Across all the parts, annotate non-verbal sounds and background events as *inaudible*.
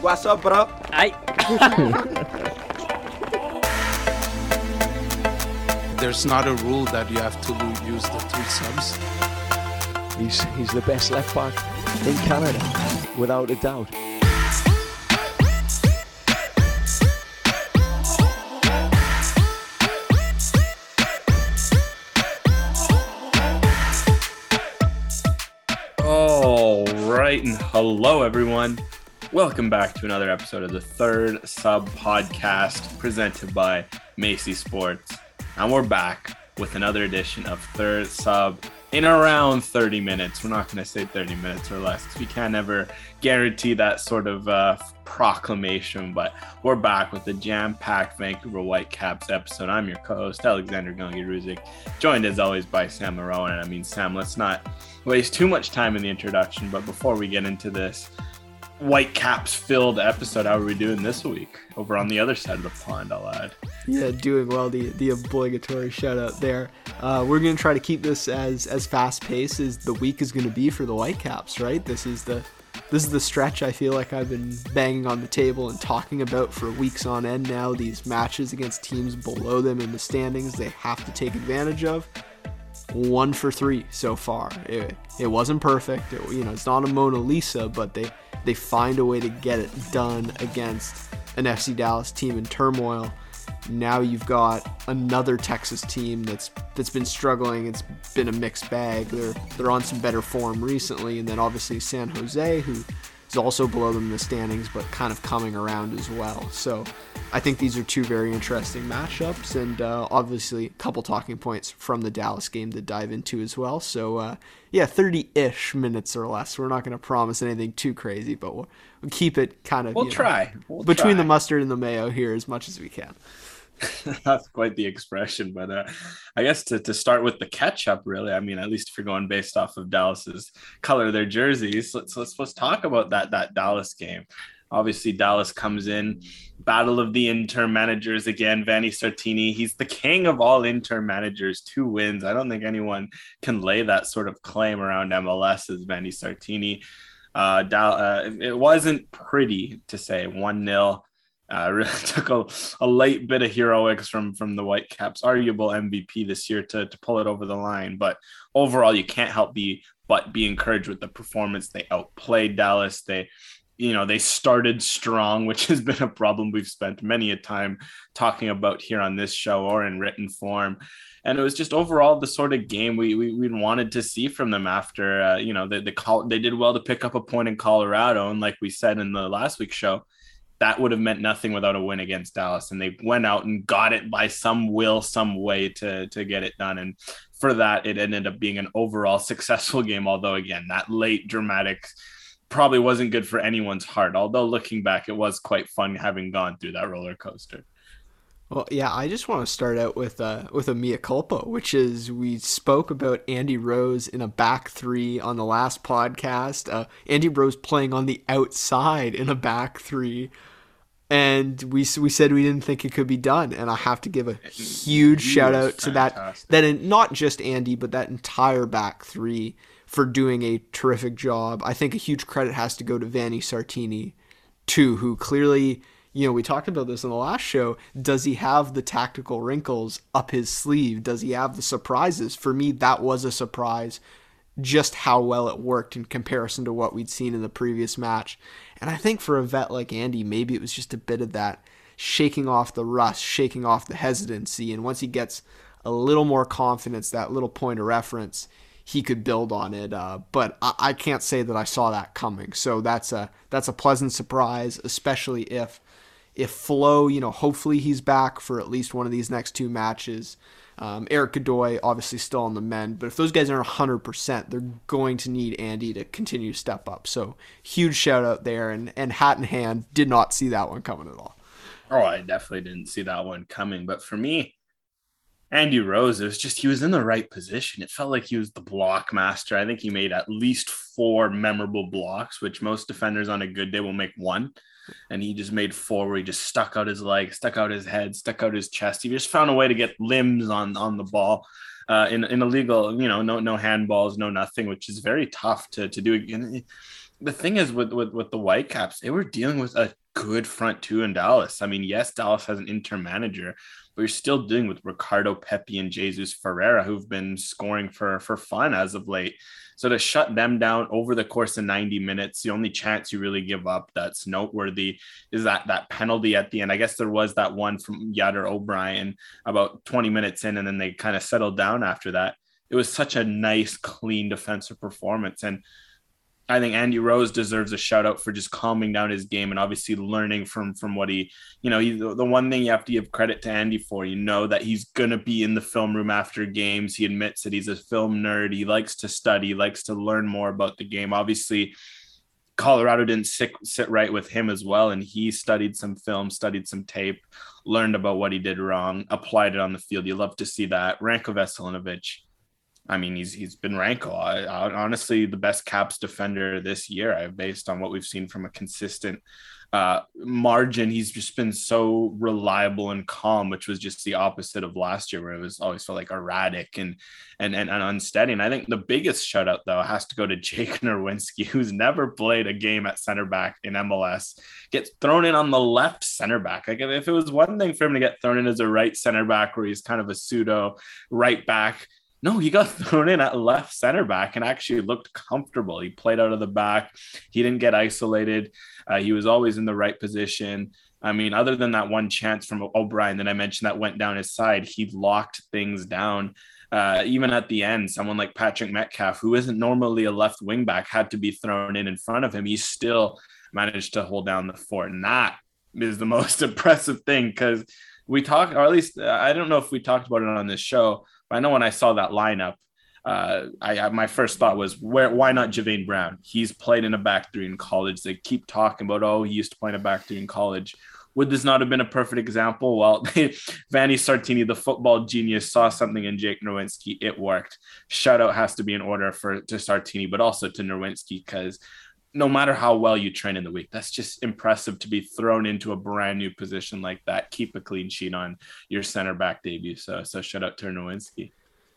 What's up, bro? I. There's not a rule that you have to use the three subs. He's he's the best left back in Canada, without a doubt. All right, and hello everyone. Welcome back to another episode of the Third Sub Podcast presented by Macy Sports. And we're back with another edition of Third Sub in around 30 minutes. We're not going to say 30 minutes or less because we can't ever guarantee that sort of uh, proclamation. But we're back with the jam packed Vancouver Whitecaps episode. I'm your co host, Alexander Gungi Ruzik, joined as always by Sam Moreau. And I mean, Sam, let's not waste too much time in the introduction. But before we get into this, Whitecaps filled episode. How are we doing this week? Over on the other side of the pond, I'll add. Yeah, doing well. The the obligatory shout out there. Uh, we're gonna try to keep this as as fast paced as the week is gonna be for the Whitecaps. Right. This is the this is the stretch I feel like I've been banging on the table and talking about for weeks on end now. These matches against teams below them in the standings, they have to take advantage of. One for three so far. It, it wasn't perfect. It, you know, it's not a Mona Lisa, but they they find a way to get it done against an FC Dallas team in turmoil. Now you've got another Texas team that's that's been struggling. It's been a mixed bag. They're they're on some better form recently, and then obviously San Jose, who is also below them in the standings, but kind of coming around as well. So I think these are two very interesting matchups, and uh, obviously a couple talking points from the Dallas game to dive into as well. So uh, yeah, 30-ish minutes or less. We're not going to promise anything too crazy, but we'll, we'll keep it kind of We'll you know, try. We'll between try. the mustard and the mayo here as much as we can. *laughs* That's quite the expression, but uh, I guess to, to start with the catch up, really. I mean, at least if you're going based off of Dallas's color of their jerseys, let's let's let's talk about that that Dallas game. Obviously, Dallas comes in, battle of the interim managers again. Vanni Sartini, he's the king of all interim managers, two wins. I don't think anyone can lay that sort of claim around MLS as Vanni Sartini. Uh, Dal- uh, it wasn't pretty to say one 0 uh, really *laughs* took a, a late bit of heroics from from the Whitecaps, arguable MVP this year to to pull it over the line. But overall, you can't help be but be encouraged with the performance. They outplayed Dallas. They you know they started strong *laughs* which has been a problem we've spent many a time talking about here on this show or in written form and it was just overall the sort of game we we, we wanted to see from them after uh, you know they, they call they did well to pick up a point in colorado and like we said in the last week's show that would have meant nothing without a win against Dallas. And they went out and got it by some will, some way to, to get it done. And for that, it ended up being an overall *laughs* successful game. Although, again, that late dramatic probably wasn't good for anyone's heart. Although, looking back, it was quite fun having gone through that roller coaster. Well, yeah, I just want to start out with uh, with a mea culpa, which is we spoke about Andy Rose in a back three on the last podcast. Uh, Andy Rose playing on the outside in a back three, and we we said we didn't think it could be done. And I have to give a huge He shout out to that that in, not just Andy, but that entire back three for doing a terrific job. I think a huge credit has to go to Vanni Sartini too, who clearly, you know, we talked about this in the last show. Does he have the tactical wrinkles up his sleeve? Does he have the surprises? For me, that was a surprise, just how well it worked in comparison to what we'd seen in the previous match. And I think for a vet like Andy, maybe it was just a bit of that shaking off the rust, shaking off the hesitancy. And once he gets a little more confidence, that little point of reference, he could build on it. Uh, but I, I can't say that I saw that coming. So that's a that's a pleasant surprise, especially if if Flo, you know, hopefully he's back for at least one of these next two matches. Um, Erik Godoy obviously still on the mend, but if those guys aren't 100%, they're going to need Andy to continue to step up. So huge shout out there, and and hat in hand, did not see that one coming at all. Oh, I definitely didn't see that one coming. But for me, Andy Rose, it was just he was in the right position. It felt like he was the block master. I think he made at least four memorable blocks, which most defenders on a good day will make one. And he just made four where he just stuck out his leg, stuck out his head, stuck out his chest. He just found a way to get limbs on on the ball. Uh, in in illegal, you know, no no handballs, no nothing, which is very tough to to do. And the thing is with, with with the Whitecaps, they were dealing with a good front two in Dallas. I mean, yes, Dallas has an interim manager, but you're still dealing with Ricardo Pepi and Jesus Ferreira, who've been scoring for for fun as of late. So to shut them down over the course of 90 minutes, the only chance you really give up that's noteworthy is that that penalty at the end. I guess there was that one from Jader Obrian about 20 minutes in, and then they kind of settled down after that. It was such a nice, clean defensive performance. And I think Andy Rose deserves a shout out for just calming down his game and obviously learning from from what he, you know, he, the one thing you have to give credit to Andy for, you know, that he's gonna be in the film room after games. He admits that he's a film nerd. He likes to study, likes to learn more about the game. Obviously, Colorado didn't sit, sit right with him as well, and he studied some film, studied some tape, learned about what he did wrong, applied it on the field. You love to see that. Ranko Veselinovic I mean, he's he's been Ranko. I, I, honestly the best Caps defender this year. Based on what we've seen from a consistent uh, margin. He's just been so reliable and calm, which was just the opposite of last year, where it was always felt like erratic and and and, and unsteady. And I think the biggest shutout though has to go to *laughs* Jake Nerwinski, who's never played a game at center back in MLS, gets thrown in on the left center back. Like if it was one thing for him to get thrown in as a right center back, where he's kind of a pseudo right back no, he got *laughs* thrown in at left center back and actually looked comfortable. He played out of the back. He didn't get isolated. Uh, he was always in the right position. I mean, other than that one chance from Obrian that I mentioned that went down his side, he locked things down. Uh, even at the end, someone like Patrick Metcalfe, who isn't normally a left wing back, had to be thrown in in front of him. He still managed to hold down the fort. And that is the *laughs* most impressive thing because we talked, or at least I don't know if we talked about it on this show, I know when I saw that lineup, uh, I my first thought was where why not Javane Brown? He's played in a back three in college. They keep talking about oh he used to play in a back three in college. Would this not have been a perfect example? Well, *laughs* Vanni Sartini, the football genius, saw something in Jake Nerwinski. It worked. Shutout has to be in order for to Sartini, but also to Nerwinski because no matter how well you train in the week, that's just impressive to be thrown into a brand new position like that. Keep a clean sheet on your center back debut. So, so shout out to Nerwinski.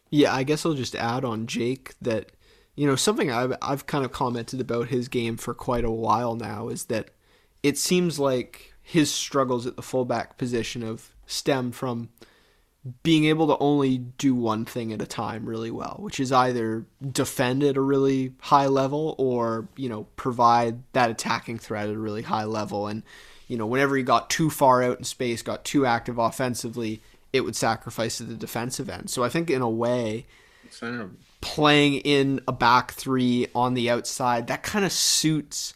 Yeah, I guess I'll just add on Jake that, you know, something I've, I've kind of commented about his game for quite a while now is that it seems like his struggles at the fullback position have stemmed from being able to only do one thing at a time really well, which is either defend at a really high level or, you know, provide that attacking threat at a really high level. And, you know, whenever he got too far out in space, got too active offensively, it would sacrifice to the defensive end. So I think in a way, playing in a back three on the outside, that kind of suits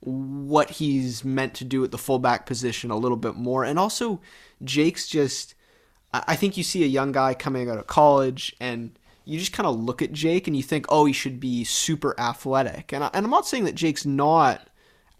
what he's meant to do at the fullback position a little bit more. And also, Jake's just I think you see a young guy coming out of college and you just kind of look at Jake and you think, oh, he should be super athletic. And, I, and I'm not saying that Jake's not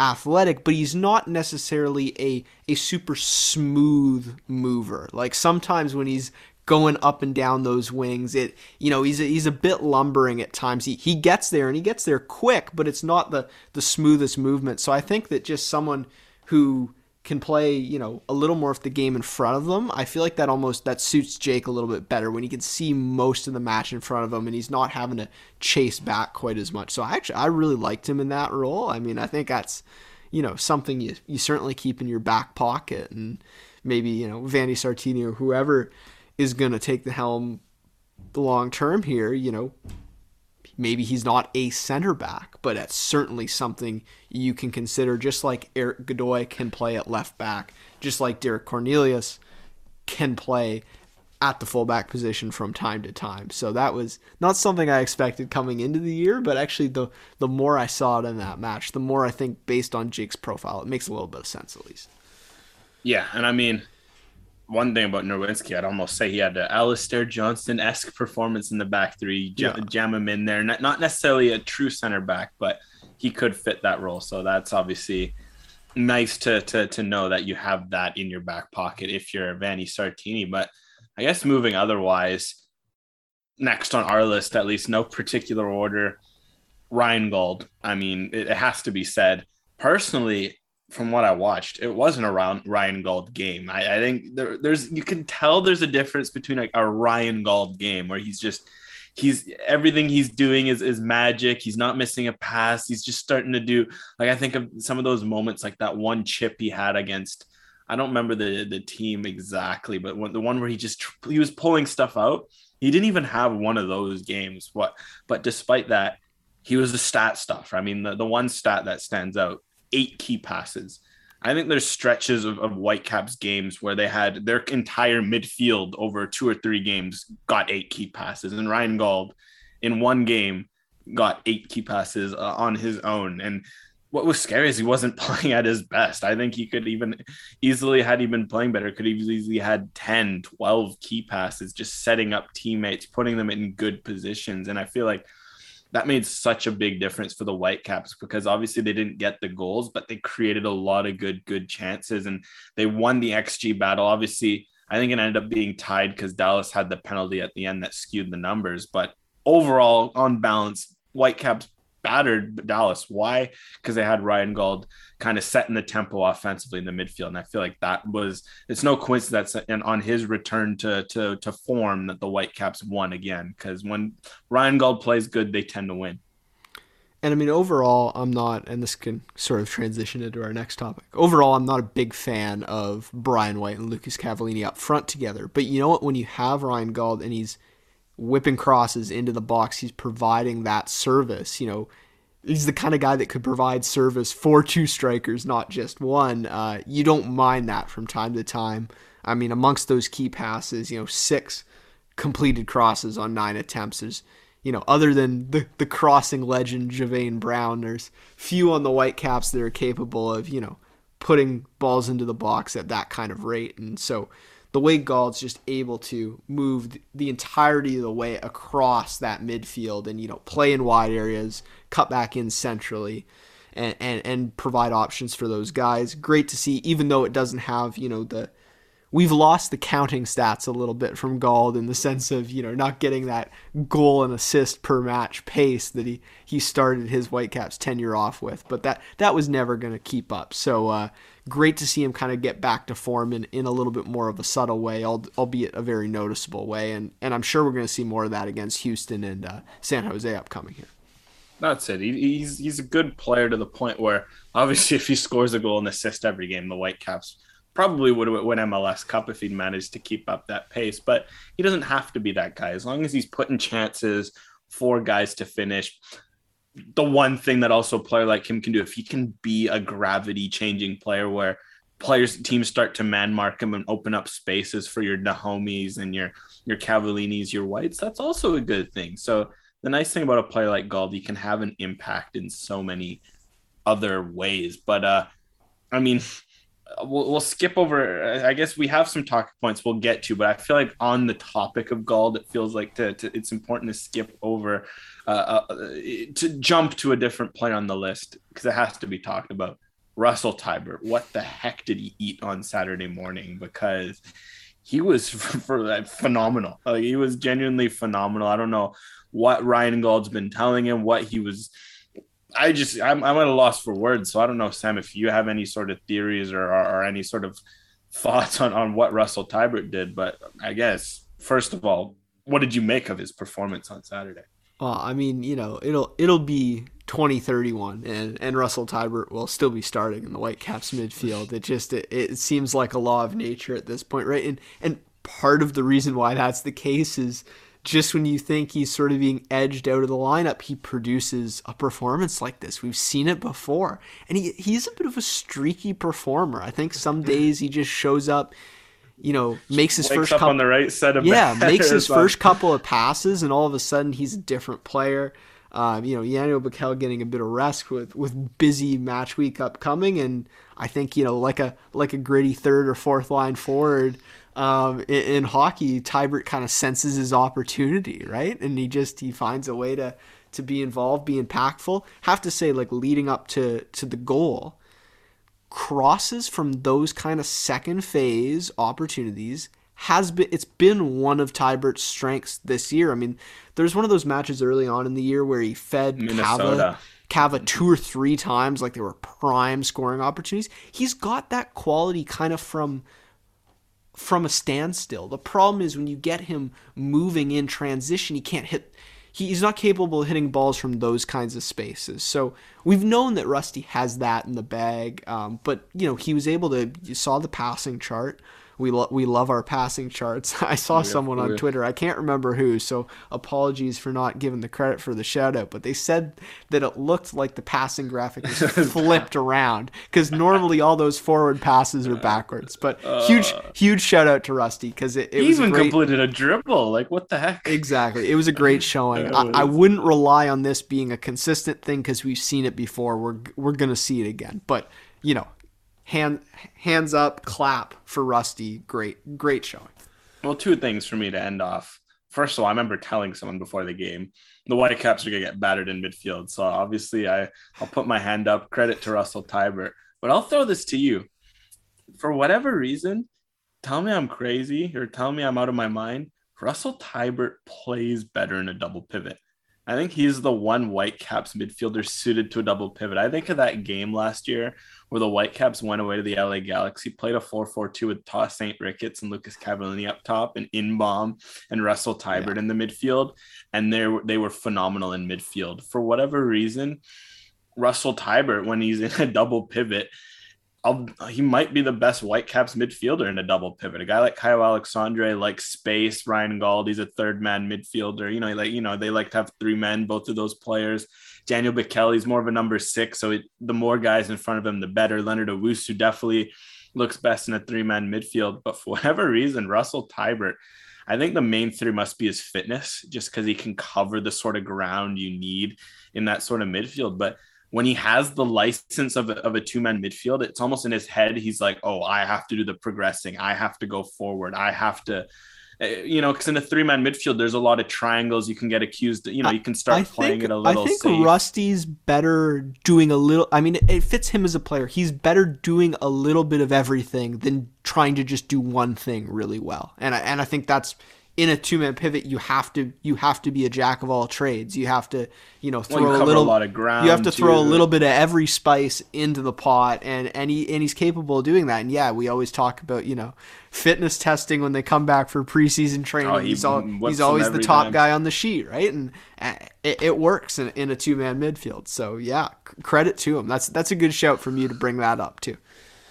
athletic, but he's not necessarily a, a super smooth mover. Like sometimes when he's going up and down those wings, it you know he's a, he's a bit lumbering at times. He he gets there and he gets there quick, but it's not the the smoothest movement. So I think that just someone who can play, you know, a little more of the game in front of them. I feel like that almost that suits Jake a little bit better when he can see most of the match in front of him and he's not having to chase back quite as much. So I actually I really liked him in that role. I mean, I think that's you know something you you certainly keep in your back pocket and maybe you know Vanni Sartini or whoever is going to take the helm long term here, you know, maybe he's not a center back, but that's certainly something you can consider. Just like Erik Godoy can play at left back, just like Derek Cornelius can play at the fullback position from time to time. So that was not something I expected coming into the year, but actually the the more I saw it in that match, the more I think based on Jake's profile, it makes a little bit of sense at least. Yeah, and I mean one thing about Nerwinski, I'd almost say he had an Alistair Johnston esque performance in the back three, jam, yeah. jam him in there. Not, not necessarily a true center back, but he could fit that role. So that's obviously nice to to to know that you have that in your back pocket if you're Vanni Sartini. But I guess moving otherwise, next on our list, at least no particular order, Ryan Gauld. I mean, it, it has to be said. Personally, from what I watched, it wasn't a Ryan Gauld game. I, I think there, there's you can tell there's a difference between like a Ryan Gauld game where he's just he's everything he's doing is is magic. He's not missing a pass. He's just starting to do like I think of some of those moments like that one chip he had against I don't remember the the team exactly, but when, the one where he just he was pulling stuff out. He didn't even have one of those games. What? But despite that, he was the stat stuff. I mean, the, the one stat that stands out: eight key passes. I think there's stretches of, of Whitecaps games where they had their entire midfield over two or three games got eight key passes, and Ryan Gauld in one game got eight key passes uh, on his own. And what was scary is he wasn't *laughs* playing at his best. I think he could even easily, had he been playing better, could have easily had 10, 12 key passes, just setting up teammates, putting them in good positions. And I feel like that made such a big difference for the Whitecaps because obviously they didn't get the goals, but they created a lot of good, good chances and they won the XG battle. Obviously, I think it ended up being tied because Dallas had the penalty at the end that skewed the numbers. But overall, on balance, Whitecaps battered Dallas. Why? Because they had Ryan Gauld kind of setting the tempo offensively in the midfield, and I feel like that was it's no coincidence that and on his return to to to form that the Whitecaps won again. Because when Ryan Gauld plays good, they tend to win. And I mean, overall, I'm not, and this can sort of transition into our next topic. Overall, I'm not a big fan of Brian White and Lucas Cavallini up front together. But you know what? When you have Ryan Gauld and he's whipping crosses into the box. He's providing that service. You know, he's the kind of guy that could provide service for two strikers, not just one. Uh, you don't mind that from time to time. I mean, amongst those key passes, you know, six completed crosses on nine attempts is, you know, other than the, the crossing legend Javane Brown, there's few on the Whitecaps that are capable of, you know, putting balls into the box at that kind of rate. And so the way Gauld's just able to move the entirety of the way across that midfield and you know play in wide areas, cut back in centrally, and and, and provide options for those guys. Great to see, even though it doesn't have you know the we've lost the counting stats a little bit from Gauld in the sense of you know not getting that goal and assist per match pace that he he started his Whitecaps tenure off with, but that that was never going to keep up. So uh, great to see him kind of get back to form in, in a little bit more of a subtle way, albeit a very noticeable way, and and I'm sure we're going to see more of that against Houston and uh, San Jose upcoming here. That's it. He, he's he's a good player to the point where obviously *laughs* if he scores a goal and assist every game, the Whitecaps probably would won MLS Cup if he'd managed to keep up that pace. But he doesn't have to be that guy. As long as he's putting chances for guys to finish. The one thing that also a player like him can do, if he can be a gravity changing player where players teams start to man mark him and open up spaces for your Nahomis and your your Cavallinis, your Whites, that's also a good thing. So the nice thing about a player like Gauld, can have an impact in so many other ways. But uh I mean, we'll, we'll skip over. I guess we have some talk points we'll get to, but I feel like on the topic of Gauld, it feels like to, to it's important to skip over, uh, uh, to jump to a different player on the list because it has to be talked about. Russell Teibert, what the heck did he eat on Saturday morning? Because he was *laughs* for, for phenomenal. Like, he was genuinely phenomenal. I don't know what Ryan Gauld's been telling him, what he was I just I'm I'm at a loss for words. So I don't know, Sam, if you have any sort of theories or or, or any sort of thoughts on on what Russell Teibert did. But I guess first of all, what did you make of his performance on Saturday? Well, I mean, you know, it'll it'll be 2031 and and Russell Teibert will still be starting in the Whitecaps midfield. It just it, it seems like a law of nature at this point, right? And and part of the reason why that's the case is just when you think he's sort of being edged out of the lineup, he produces a performance like this. We've seen it before. And he, he's a bit of a streaky performer. I think some days he just shows up, you know, makes his first couple, on the right set of Yeah, *laughs* makes his first couple of passes and all of a sudden he's a different player. Um, you know, Janio Bikel getting a bit of rest with, with busy match week upcoming, and I think you know, like a like a gritty third or fourth line forward, um, in, in, hockey, Teibert kind of senses his opportunity, right? And he just he finds a way to to be involved, be impactful. Have to say, like leading up to to the goal, crosses from those kind of second phase opportunities has been it's been one of Teibert's strengths this year. I mean, there's one of those matches early on in the year where he fed Minnesota. Kava, Cava two or three times like they were prime scoring opportunities. He's got that quality kind of from from a standstill. The problem is when you get him moving in transition, he can't hit he's not capable of hitting balls from those kinds of spaces. So we've known that Rusty has that in the bag. Um, but you know, he was able to. You saw the passing chart we lo- we love our passing charts. *laughs* I saw someone on Twitter, I can't remember who, so apologies for not giving the credit for the shout out, but they said that it looked like the passing graphic was *laughs* flipped around because normally all those forward passes are backwards. But huge uh. huge shout out to Rusty because it, it even great... completed a dribble. Like what the heck? Exactly, it was a great showing. *laughs* I, I wouldn't rely on this being a consistent thing because we've seen it before. We're we're gonna see it again, but you know hand hands up, clap for Rusty. Great, great showing. Well, two things for me to end off. First of all, I remember telling someone before the game the Whitecaps are gonna get battered in midfield. So obviously, I I'll put my hand up. Credit to Russell Teibert. but I'll throw this to you. For whatever reason, tell me I'm crazy or tell me I'm out of my mind. Russell Teibert plays better in a double pivot. I think he's the one Whitecaps midfielder suited to a double pivot. I think of that game last year where the Whitecaps went away to the LA Galaxy, played a 4-4-2 with Tosaint Ricketts and Lucas Cavallini up top and Inbeom and Russell Teibert yeah. in the midfield. And they were, they were phenomenal in midfield. For whatever reason, Russell Teibert, when he's in a double pivot, I'll, he might be the best Whitecaps midfielder in a double pivot. A guy like Caio Alexandre likes space. Ryan Gauld's a third man midfielder. You know, like you know, they like to have three men. Both of those players. Daniel Bikelly's more of a number six, so it, the more guys in front of him, the better. Leonard Owusu definitely looks best in a three man midfield. But for whatever reason, Russell Teibert, I think the main three must be his fitness, just because he can cover the sort of ground you need in that sort of midfield. But when he has the license of a, of a two man midfield, it's almost in his head. He's like, oh, I have to do the progressing. I have to go forward. I have to, eh, you know, because in a three man midfield, there's a lot of triangles. You can get accused. You know, you can start I playing think, it a little. I think safe. Rusty's better doing a little. I mean, it, it fits him as a player. He's better doing a little bit of everything than trying to just do one thing really well. And I, and I think that's in a two man pivot, you have to you have to be a jack of all trades. You have to you know throw well, you a little a lot of ground. You have to too. throw a little bit of every spice into the pot, and and he and he's capable of doing that. And yeah, we always talk about you know fitness testing when they come back for preseason training. Oh, he he's, all, he's always the top time. guy on the sheet, right? And uh, it, it works in, in a two man midfield. So yeah, credit to him. That's that's a good shout from you to bring that up too.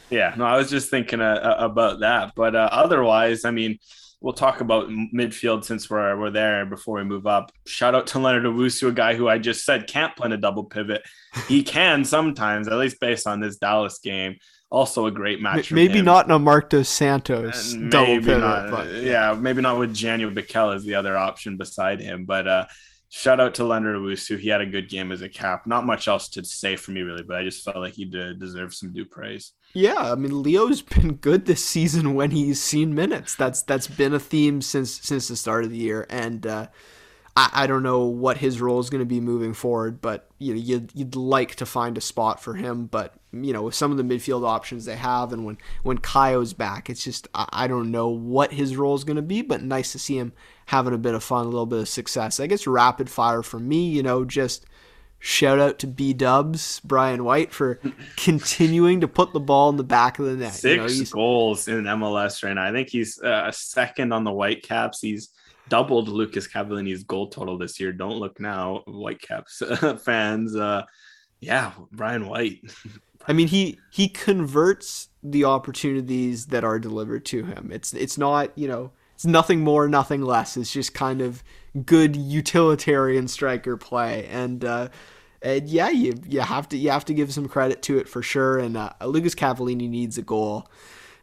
Yeah, no, I was just thinking uh, about that, but uh, otherwise, I mean we'll talk about midfield since we're we're there before we move up. Shout out to Leonard Owusu, a guy who I just said can't play in a double pivot. He *laughs* can sometimes, at least based on this Dallas game. Also a great match. Maybe not in a Marc Dos Santos double pivot. Not, but, yeah. maybe not with Janio Bikel as the other option beside him. But uh, shout out to Leonard Owusu. He had a good game as a cap. Not much else to say for me really, but I just felt like he did deserve some due praise. Yeah, I mean Leo's been good this season when he's seen minutes. That's that's been a theme since since the start of the year, and uh, I, I don't know what his role is going to be moving forward, but you know you'd, you'd like to find a spot for him. But you know with some of the midfield options they have, and when when Caio's back, it's just I, I don't know what his role is going to be. But nice to see him having a bit of fun, a little bit of success. I guess rapid fire for me, you know, just Shout out to B Dubs, Brian White, for *laughs* continuing to put the ball in the back of the net. Six you know, goals in MLS right now. I think he's uh, second on the Whitecaps. He's doubled Lucas Cavallini's goal total this year. Don't look now, Whitecaps *laughs* fans. Uh, yeah, Brian White. I mean, he he converts the opportunities that are delivered to him. It's it's not you know it's nothing more, nothing less. It's just kind of good utilitarian striker play, and uh, and yeah, you you have to you have to give some credit to it for sure. And uh, Lucas Cavallini needs a goal.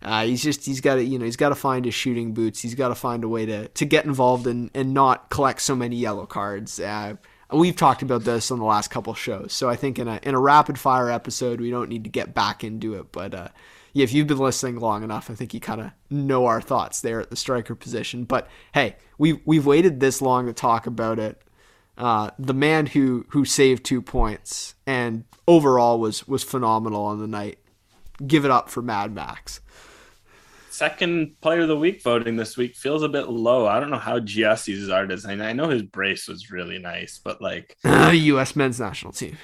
Uh, he's just he's got to you know he's got to find his shooting boots. He's got to find a way to to get involved and and not collect so many yellow cards. Uh, we've talked about this on the last couple shows, so I think in a in a rapid fire episode we don't need to get back into it, but. Uh, yeah, if you've been listening long enough, I think you kind of know our thoughts there at the striker position. But hey, we we've waited this long to talk about it. Uh, the man who who saved two points and overall was was phenomenal on the night. Give it up for Mad Max. Second player of the week voting this week feels a bit low. I don't know how Gyasi Zardes is. I know his brace was really nice, but like *laughs* U.S. men's national team.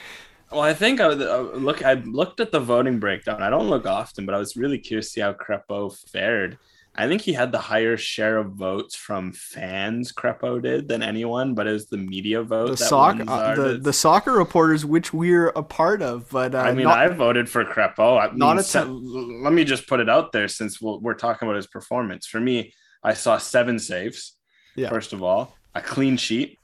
Well, I think I uh, look. I looked at the voting breakdown. I don't look often, but I was really curious to see how Crepeau fared. I think he had the higher share of votes from fans. Crepeau did than anyone, but it was the media vote. The that soccer, uh, the, the soccer reporters, which we're a part of, but uh, I mean, not, I voted for Crepeau. I not a se- let me just put it out there since we'll, we're talking about his performance. For me, I saw seven saves. Yeah. First of all, a clean sheet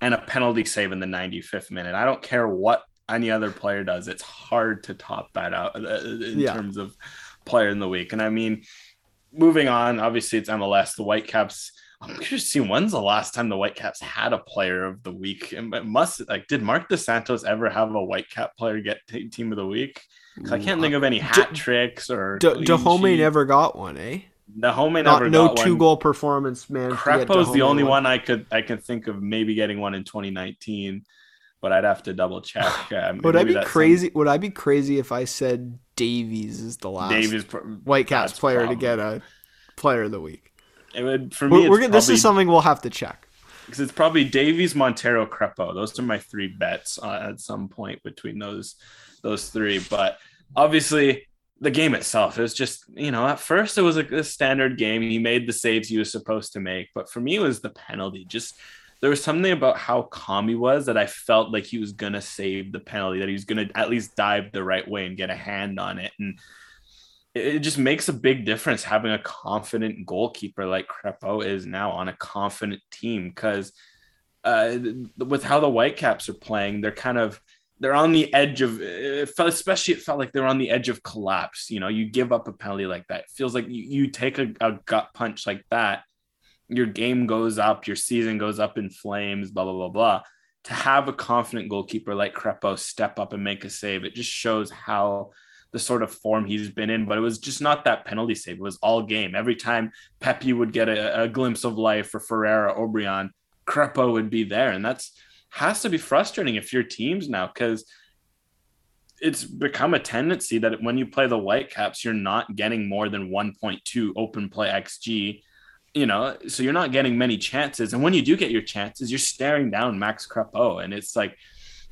and a penalty save in the 95th minute. I don't care what any other player does. It's hard to top that out uh, in Yeah. terms of player in the week. And I mean, moving on, obviously it's MLS. The Whitecaps. I'm curious to see when's the last time the Whitecaps had a player of the week. And It must like did Marc Dos Santos ever have a Whitecap player get t- team of the week? I can't think of any hat tricks or D- clean never got one, eh? Dahome Not, never no got two one. goal performance, man. Crepeau's the only one I could I can think of maybe getting one in 2019, but I'd have to double check. *sighs* Uh, Would I be crazy? Would I be crazy if I said Davies is the last Davies Whitecaps that's player to get a player of the week? It would for me. We're, we're gonna, this is something we'll have to check. because it's probably Davies, Montero, Crepeau. Those are my three bets uh, at some point between those those three. But obviously, the game itself it was just you know at first it was like a standard game. He made the saves he was supposed to make, but for me it was the penalty. Just there was something about how calm he was that I felt like he was gonna save the penalty, that he was gonna at least dive the right way and get a hand on it, and it just makes a big difference having a confident goalkeeper like Crepeau is now on a confident team because uh, with how the Whitecaps are playing, they're kind of they're on the edge of it felt, especially it felt like they're on the edge of collapse. You know, you give up a penalty like that, it feels like you, you take a, a gut punch like that, your game goes up, your season goes up in flames, blah blah blah blah. To have a confident goalkeeper like Crepeau step up and make a save, it just shows how the sort of form he's been in. But it was just not that penalty save; it was all game. Every time Pepi would get a, a glimpse of life, for Ferreira, Obrian, Crepeau would be there, and that's has to be frustrating if your teams now because it's become a tendency that when you play the Whitecaps, you're not getting more than 1.2 open play XG. You know, so you're not getting many chances, and when you do get your chances, you're staring down Max Crepeau, and it's like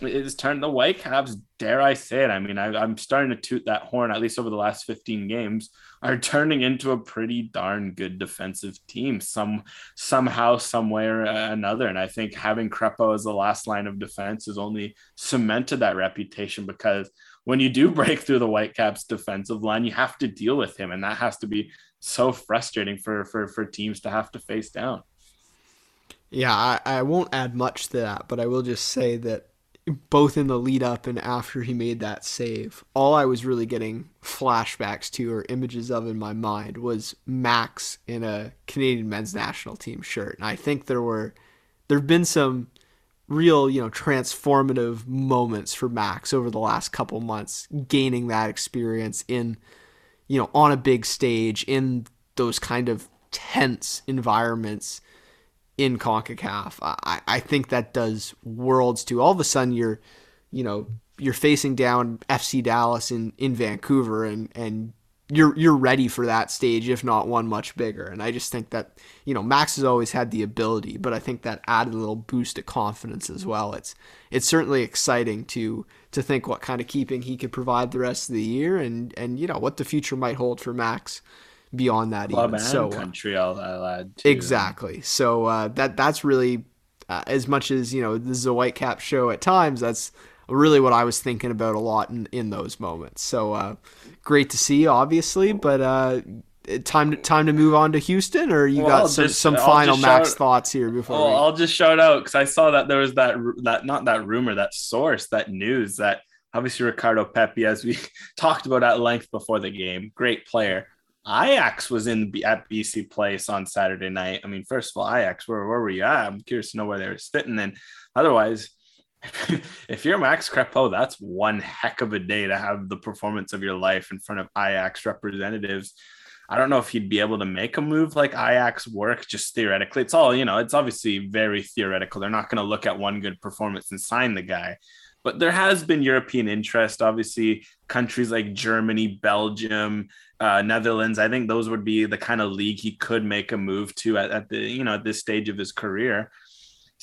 it's turned the Whitecaps. Dare I say it? I mean, I, I'm starting to toot that horn. At least over the last 15 games, are turning into a pretty darn good defensive team. Some somehow, somewhere, or uh, another. And I think having Crepeau as the last line of defense has only cemented that reputation because when you do *laughs* break through the Whitecaps defensive line, you have to deal with him, and that has to be so frustrating for for for teams to have to face down. Yeah, I, I won't add much to that, but I will just say that both in the lead up and after he made that save, all I was really getting flashbacks to or images of in my mind was Max in a Canadian men's national team shirt. And I think there were there've been some real, you know, transformative moments for Max over the last couple months, gaining that experience in, you know, on a big stage in those kind of tense environments in CONCACAF. I, I think that does worlds to all of a sudden you're, you know, you're facing down FC Dallas in, in Vancouver and, and you're you're ready for that stage, if not one much bigger. And I just think that, you know, Max has always had the ability, but I think that added a little boost of confidence as well. It's it's certainly exciting to to think what kind of keeping he could provide the rest of the year and, and you know what the future might hold for Max beyond that Club even. and so uh, country, I'll, I'll add. Too. Exactly. So uh, that that's really uh, as much as you know this is a Whitecap show at times. That's really what I was thinking about a lot in, in those moments. So uh, great to see, obviously, but uh, time to time to move on to Houston, or you Well, got I'll some just- some I'll final Max shout- thoughts here before. Well, we... I'll just shout out because I saw that there was that that not that rumor, that source, that news that obviously Ricardo Pepi, as we *laughs* talked about at length before the game, great player. Ajax was in at BC Place on Saturday night. I mean, first of all, Ajax, where where were you at? I'm curious to know where they were sitting. And otherwise, *laughs* if you're Max Crepeau, that's one heck of a day to have the performance of your life in front of Ajax representatives. I don't know if he'd be able to make a move like Ajax work just theoretically. It's all, you know, it's obviously very theoretical. They're not going to look at one good performance and sign the guy. But there has been European interest, obviously, countries like Germany, Belgium, uh, Netherlands. I think those would be the kind of league he could make a move to at, at the, you know, at this stage of his career.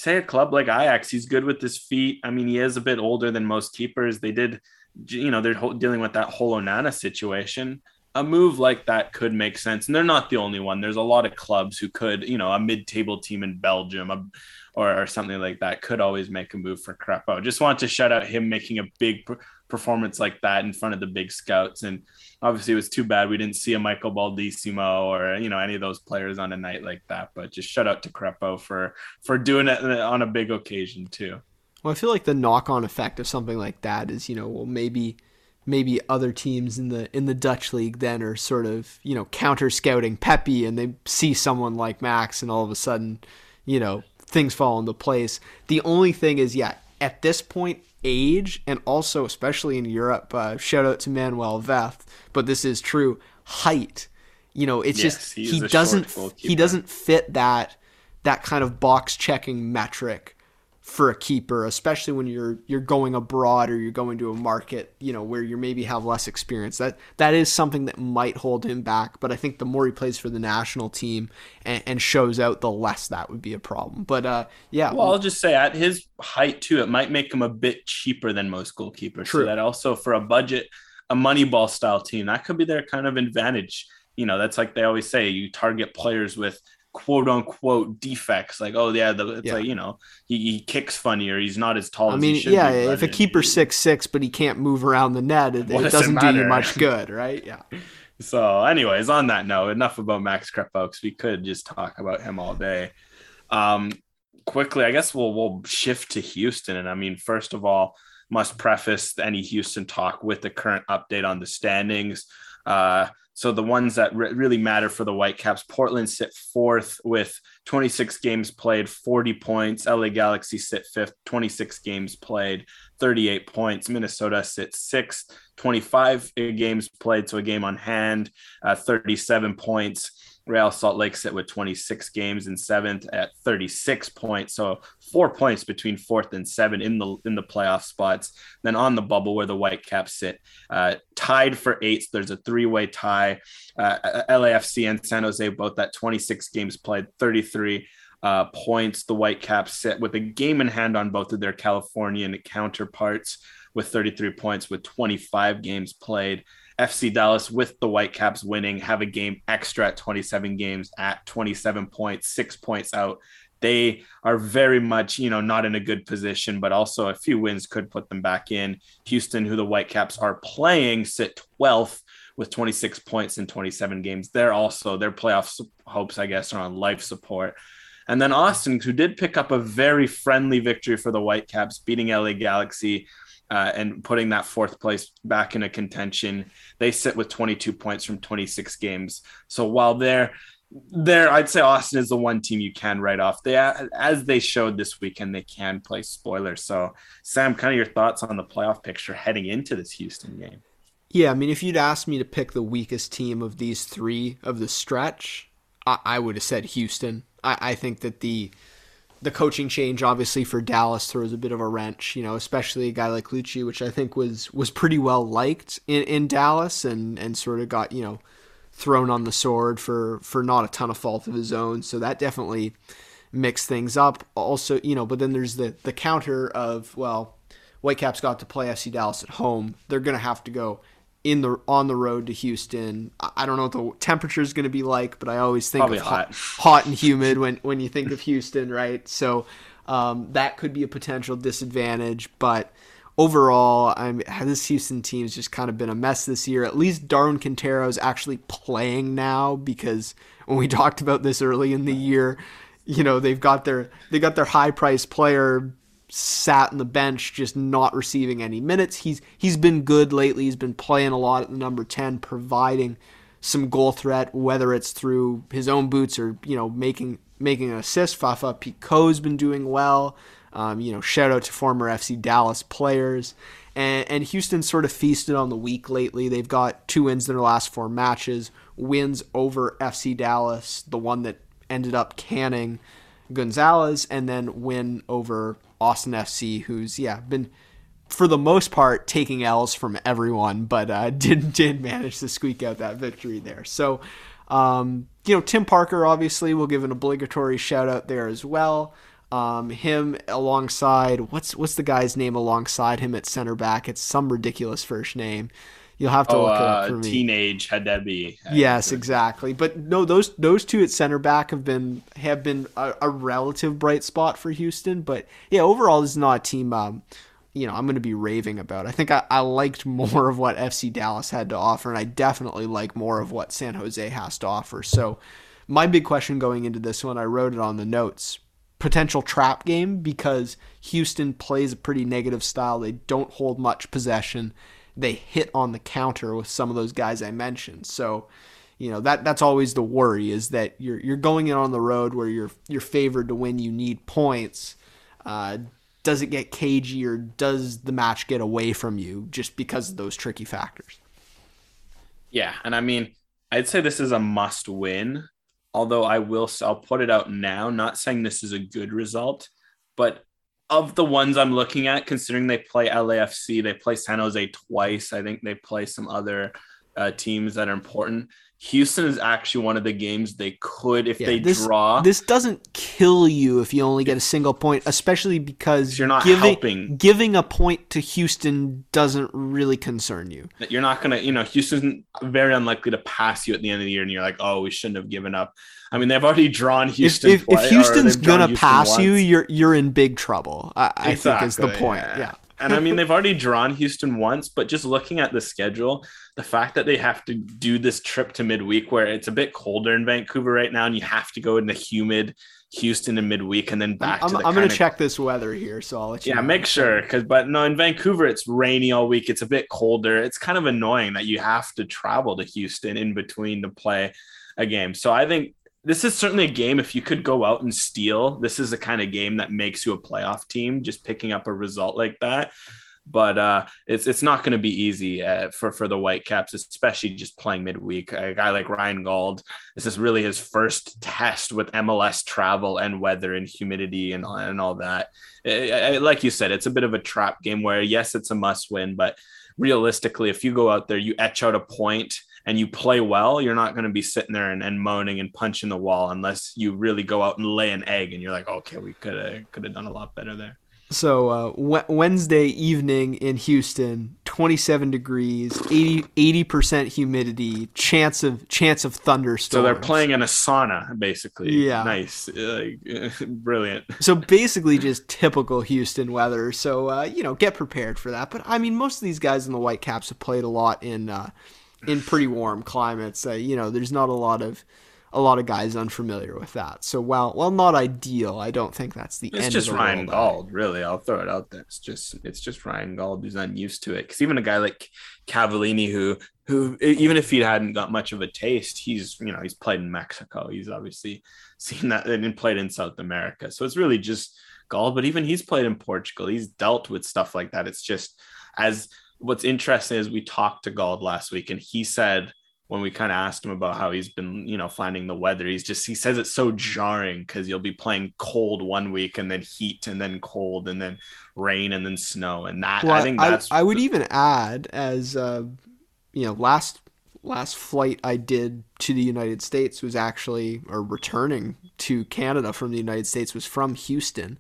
Say a club like Ajax, he's good with his feet. I mean, he is a bit older than most keepers. They did, you know, they're dealing with that whole Onana situation a move like that could make sense. And they're not the only one. There's a lot of clubs who could, you know, a mid-table team in Belgium a, or, or something like that could always make a move for Crépeau. Just want to shout out him making a big performance like that in front of the big scouts. And obviously, it was too bad we didn't see a Michael Baldisimo or you know any of those players on a night like that. But just shout out to Crépeau for for doing it on a big occasion too. Well, I feel like the knock-on effect of something like that is, you know, well maybe maybe other teams in the in the Dutch league then are sort of you know counter scouting Pepi and they see someone like Max and all of a sudden you know things fall into place. The only thing is, yeah, at this point, age and also especially in Europe, uh, shout out to Manuel Veth, but this is true. Height, you know, it's yes, just he doesn't he doesn't fit that that kind of box checking metric for a keeper, especially when you're you're going abroad or you're going to a market, you know, where you maybe have less experience. That that is something that might hold him back. But I think the more he plays for the national team and, and shows out, the less that would be a problem. But uh, yeah. Well, I'll just say at his height too, it might make him a bit cheaper than most goalkeepers. True. So that also for a budget, a money ball style team, that could be their kind of advantage. You know, that's like they always say, you target players with quote unquote defects. Like oh yeah the, it's yeah. like you know he, he kicks funny or he's not as tall i mean yeah be, if a keeper six six but he can't move around the net it, it doesn't do you much *laughs* good right? Yeah. So anyways on that note enough about max Crépeau we could just talk about him all day. Um quickly i guess we'll we'll shift to houston. And i mean first of all must preface any houston talk with the current update on the standings uh so the ones that re- really matter for the Whitecaps, Portland sit fourth with 26 games played, 40 points. LA Galaxy sit fifth, 26 games played, 38 points. Minnesota sits sixth, 25 games played, so a game on hand, uh, 37 points. Real Salt Lake sit with 26 games in seventh at 36 points. So four points between fourth and seven in the in the playoff spots. Then on the bubble where the Whitecaps sit, uh, tied for eighth. There's a three-way tie. Uh, LAFC and San Jose both at 26 games played, 33 uh, points. The Whitecaps sit with a game in hand on both of their Californian counterparts with 33 points with 25 games played. FC Dallas with the Whitecaps winning have a game extra at 27 games at 27 points, six points out. They are very much, you know, not in a good position, but also a few wins could put them back in. Houston, who the Whitecaps are playing, sit 12th with 26 points in 27 games. They're also their playoff hopes, I guess, are on life support. And then Austin, who did pick up a very friendly victory for the Whitecaps, beating LA Galaxy uh, and putting that fourth place back in a contention. They sit with 22 points from 26 games. So while they're there, I'd say Austin is the one team you can write off. They, as they showed this weekend, they can play spoilers. So, Sam, kind of your thoughts on the playoff picture heading into this Houston game? Yeah, I mean, if you'd asked me to pick the weakest team of these three of the stretch, I, I would have said Houston. I, I think that the the coaching change obviously for Dallas throws a bit of a wrench, you know, especially a guy like Luchi, which I think was was pretty well liked in, in Dallas and and sort of got, you know, thrown on the sword for for not a ton of fault of his own. So that definitely mixed things up. Also, you know, but then there's the the counter of, well, Whitecaps got to play FC Dallas at home. They're gonna have to go in the on the road to Houston. I don't know what the temperature is going to be like, but I always think Probably of hot, hot and humid when when you think of Houston, right? So um, that could be a potential disadvantage, but overall, I'm this Houston team's just kind of been a mess this year. At least Darwin Quintero is actually playing now because when we *laughs* talked about this early in the year, you know they've got their they got their high price player sat on the bench, just not receiving any minutes. He's he's been good lately. He's been playing a lot at the number ten, providing some goal threat, whether it's through his own boots or you know making making an assist. Fafa Picault's been doing well. Um, you know, shout out to former FC Dallas players. And, and Houston sort of feasted on the week lately. They've got two wins in their last four matches. Wins over FC Dallas, the one that ended up canning Gonzalez, and then win over Austin FC, who's yeah been for the most part taking L's from everyone, but uh, *laughs* did did manage to squeak out that victory there. So, um, you know, Tim Parker obviously will give an obligatory shout out there as well. Um, him alongside what's what's the guy's name alongside him at center back? It's some ridiculous first name. You'll have to oh, look it up uh, for me. teenage Hadebe. Yes, exactly. But no, those those two at center back have been have been a, a relative bright spot for Houston. But yeah, overall, this is not a team. Um, you know, I'm going to be raving about. I think I, I liked more of what FC Dallas had to offer, and I definitely like more of what San Jose has to offer. So, my big question going into this one, I wrote it on the notes potential trap game because Houston plays a pretty negative style. They don't hold much possession. They hit on the counter with some of those guys I mentioned. So, you know, that that's always the worry is that you're you're going in on the road where you're you're favored to win, you need points. Uh, does it get cagey or does the match get away from you just because of those tricky factors? Yeah, and I mean, I'd say this is a must win. Although I will, I'll put it out now. Not saying this is a good result, but of the ones I'm looking at, considering they play LAFC, they play San Jose twice. I think they play some other uh, teams that are important. Houston is actually one of the games they could, if yeah, they this, draw. This doesn't kill you if you only get a single point, especially because you're not giving, helping. Giving a point to Houston doesn't really concern you. You're not gonna, you know, Houston's very unlikely to pass you at the end of the year, and you're like, oh, we shouldn't have given up. I mean, they've already drawn Houston. If, if, if Houston's gonna Houston pass once. you, you're you're in big trouble. I, I exactly, think is the point. yeah. yeah and I mean, they've *laughs* already drawn Houston once, but just looking at the schedule, the fact that they have to do this trip to midweek where it's a bit colder in Vancouver right now, and you have to go in the humid Houston in midweek and then back I'm, to the I'm going to check this weather here, so I'll let you Yeah, know. make sure. Because, but no, in Vancouver, it's rainy all week. It's a bit colder. It's kind of annoying that you have to travel to Houston in between to play a game. So I think this is certainly a game if you could go out and steal this is the kind of game that makes you a playoff team just picking up a result like that but uh, it's it's not going to be easy uh, for for the Whitecaps, especially just playing midweek. A guy like Ryan Gauld, this is really his first test with MLS travel and weather and humidity and and all that. It, it, like you said, it's a bit of a trap game where yes, it's a must win, but realistically, if you go out there, you etch out a point and you play well, you're not going to be sitting there and, and moaning and punching the wall unless you really go out and lay an egg and you're like, okay, we could have could have done a lot better there. So uh, Wednesday evening in Houston, 27 degrees, 80 percent humidity, chance of chance of thunderstorms. So they're playing in a sauna, basically. Yeah, nice, uh, *laughs* brilliant. So basically, just typical Houston weather. So uh, you know, get prepared for that. But I mean, most of these guys in the Whitecaps have played a lot in uh, in pretty warm climates. Uh, you know, there's not a lot of a lot of guys unfamiliar with that. So while while not ideal, I don't think that's the it's end. just of Ryan Gauld, really. I'll throw it out there. It's just it's just Ryan Gauld who's unused to it. Because even a guy like Cavallini, who who even if he hadn't got much of a taste, he's you know he's played in Mexico. He's obviously *laughs* seen that and played in South America. So it's really just Gauld. But even he's played in Portugal. He's dealt with stuff like that. It's just as what's interesting is we talked to Gauld last week, and he said when we kind of asked him about how he's been, you know, finding the weather, he's just he says it's so jarring because you'll be playing cold one week and then heat and then cold and then rain and then snow and that well, I think that's I, I would even add as uh, you know last last flight I did to the United States was actually or returning to Canada from the United States was from Houston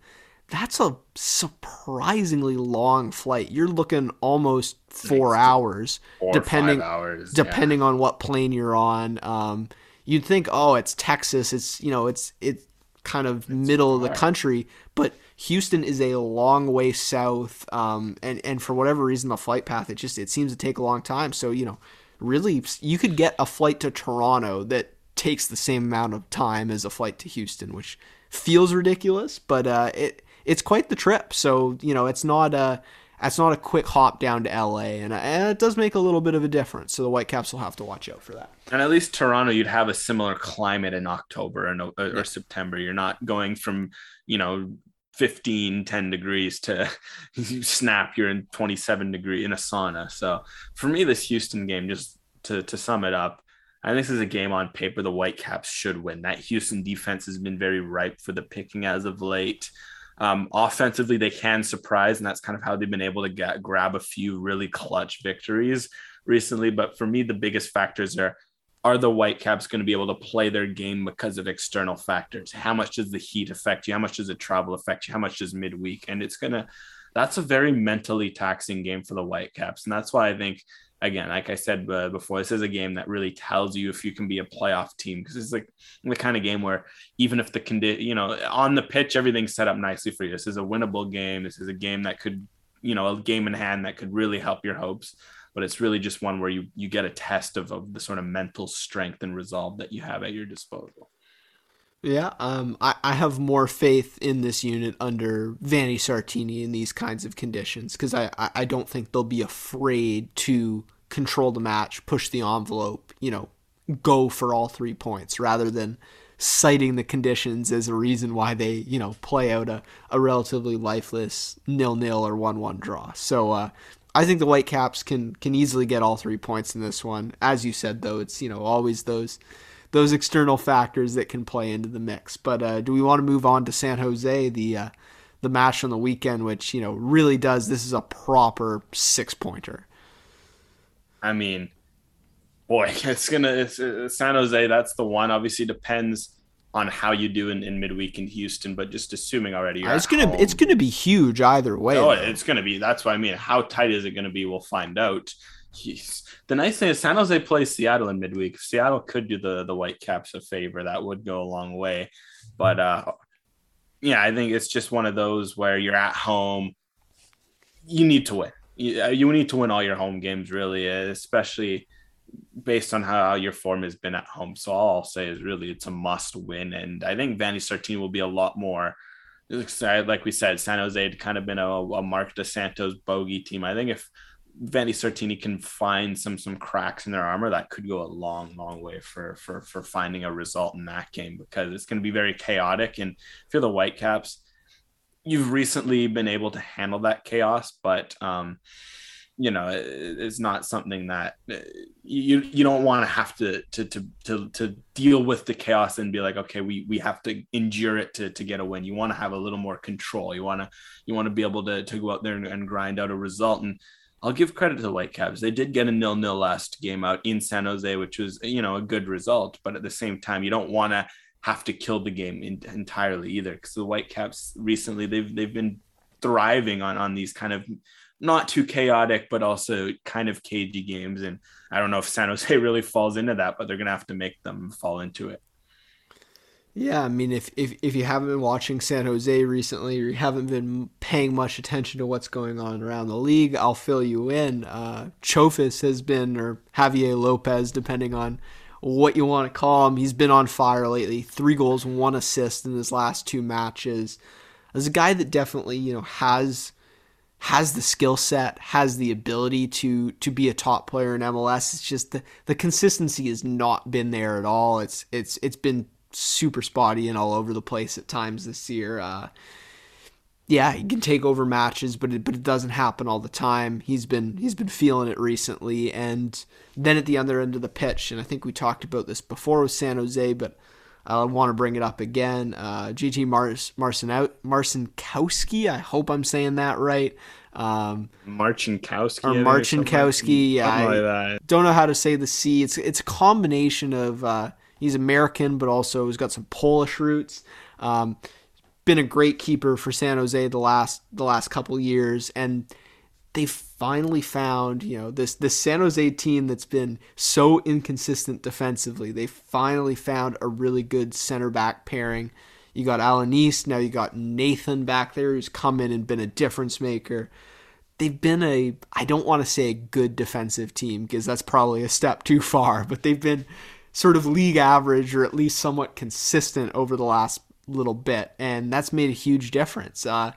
that's a surprisingly long flight. You're looking almost four hours, four depending hours, depending yeah. on what plane you're on. Um, you'd think, oh, it's Texas. It's you know, it's it's kind of it's middle far. of the country, but Houston is a long way south, um, and and for whatever reason, the flight path it just it seems to take a long time. So you know, really, you could get a flight to Toronto that takes the same amount of time as a flight to Houston, which feels ridiculous, but uh, it it's quite the trip. So you know, it's not a it's not a quick hop down to LA, and, and it does make a little bit of a difference. So the Whitecaps will have to watch out for that. And at least Toronto, you'd have a similar climate in October and uh, or, or September. You're not going from you know 15 10 degrees to *laughs* snap you're in 27 degree in a sauna so for me this houston game just to, to sum it up I think this is a game on paper the Whitecaps should win. That Houston defense has been very ripe for the picking as of late. Um, offensively, they can surprise, and that's kind of how they've been able to get, grab a few really clutch victories recently. But for me, the biggest factors are are the Whitecaps going to be able to play their game because of external factors? How much does the heat affect you? How much does the travel affect you? How much does midweek? And it's going to, that's a very mentally taxing game for the Whitecaps. And that's why I think again, like I said uh, before, this is a game that really tells you if you can be a playoff team because it's like the kind of game where even if the condi- you know, on the pitch, everything's set up nicely for you. This is a winnable game. This is a game that could, you know, a game in hand that could really help your hopes. But it's really just one where you you get a test of, of the sort of mental strength and resolve that you have at your disposal. Yeah, um, I, I have more faith in this unit under Vanni Sartini in these kinds of conditions because I, I, don't think they'll be afraid to control the match, push the envelope, you know, go for all three points rather than citing the conditions as a reason why they, you know, play out a, a relatively lifeless nil nil or one one draw. So uh, I think the Whitecaps can can easily get all three points in this one. As you said, though, it's you know always those those external factors that can play into the mix. But uh, do we want to move on to San Jose, the uh, the match on the weekend, which you know really does this is a proper six pointer. I mean, boy, *laughs* it's gonna it's, it's San Jose. That's the one. Obviously, depends on how you do in, in midweek in Houston, but just assuming already, it's gonna home. it's gonna be huge either way. Oh, though. it's gonna be. That's what I mean. How tight is it gonna be? We'll find out. Jeez. The nice thing is San Jose plays Seattle in midweek. Seattle could do the the Whitecaps a favor. That would go a long way. But uh, yeah, I think it's just one of those where you're at home. You need to win. You, uh, you need to win all your home games, really, especially based on how your form has been at home. So all I'll say is really it's a must win. And I think Vanni Sartini will be a lot more like we said, San Jose had kind of been a, a Marc Dos Santos bogey team. I think if Vanni Sartini can find some some cracks in their armor, that could go a long, long way for for for finding a result in that game because it's going to be very chaotic. And you're the Whitecaps, you've recently been able to handle that chaos, but um, you know, it's not something that uh, you you don't want to have to to to to to deal with the chaos and be like, okay, we we have to endure it to to get a win. You want to have a little more control. You want to you want to be able to to go out there and, and grind out a result and I'll give credit to the Whitecaps. They did get a nil-nil last game out in San Jose, which was you know a good result. But at the same time, you don't want to have to kill the game in, entirely either, because the Whitecaps recently they've they've been thriving on on these kind of not too chaotic, but also kind of cagey games. And I don't know if San Jose *laughs* really falls into that, but they're gonna have to make them fall into it. Yeah, I mean, if, if if you haven't been watching San Jose recently, or you haven't been paying much attention to what's going on around the league, I'll fill you in. Uh, Chofis has been, or Javier Lopez, depending on what you want to call him, he's been on fire lately. Three goals, one assist in his last two matches. As a guy that definitely, you know, has has the skill set, has the ability to to be a top player in MLS. It's just the the consistency has not been there at all. It's it's it's been super spotty and all over the place at times this year. Uh, yeah, he can take over matches, but it, but it doesn't happen all the time. He's been he's been feeling it recently, and then at the other end of the pitch, and I think we talked about this before with San Jose, but I want to bring it up again. Uh, GT Mars Marcin Marcinkowski. I hope I'm saying that right. Um, Marcinkowski or Marcinkowski. Yeah, I don't know how to say the C. It's it's a combination of. Uh, He's American, but also he's got some Polish roots. Um, been a great keeper for San Jose the last the last couple years, and they finally found you know this this San Jose team that's been so inconsistent defensively. They finally found a really good center back pairing. You got Alanis, now you got Nathan back there who's come in and been a difference maker. They've been a I don't want to say a good defensive team because that's probably a step too far, *laughs* but they've been sort of league average or at least somewhat consistent over the last little bit, and that's made a huge difference. Uh,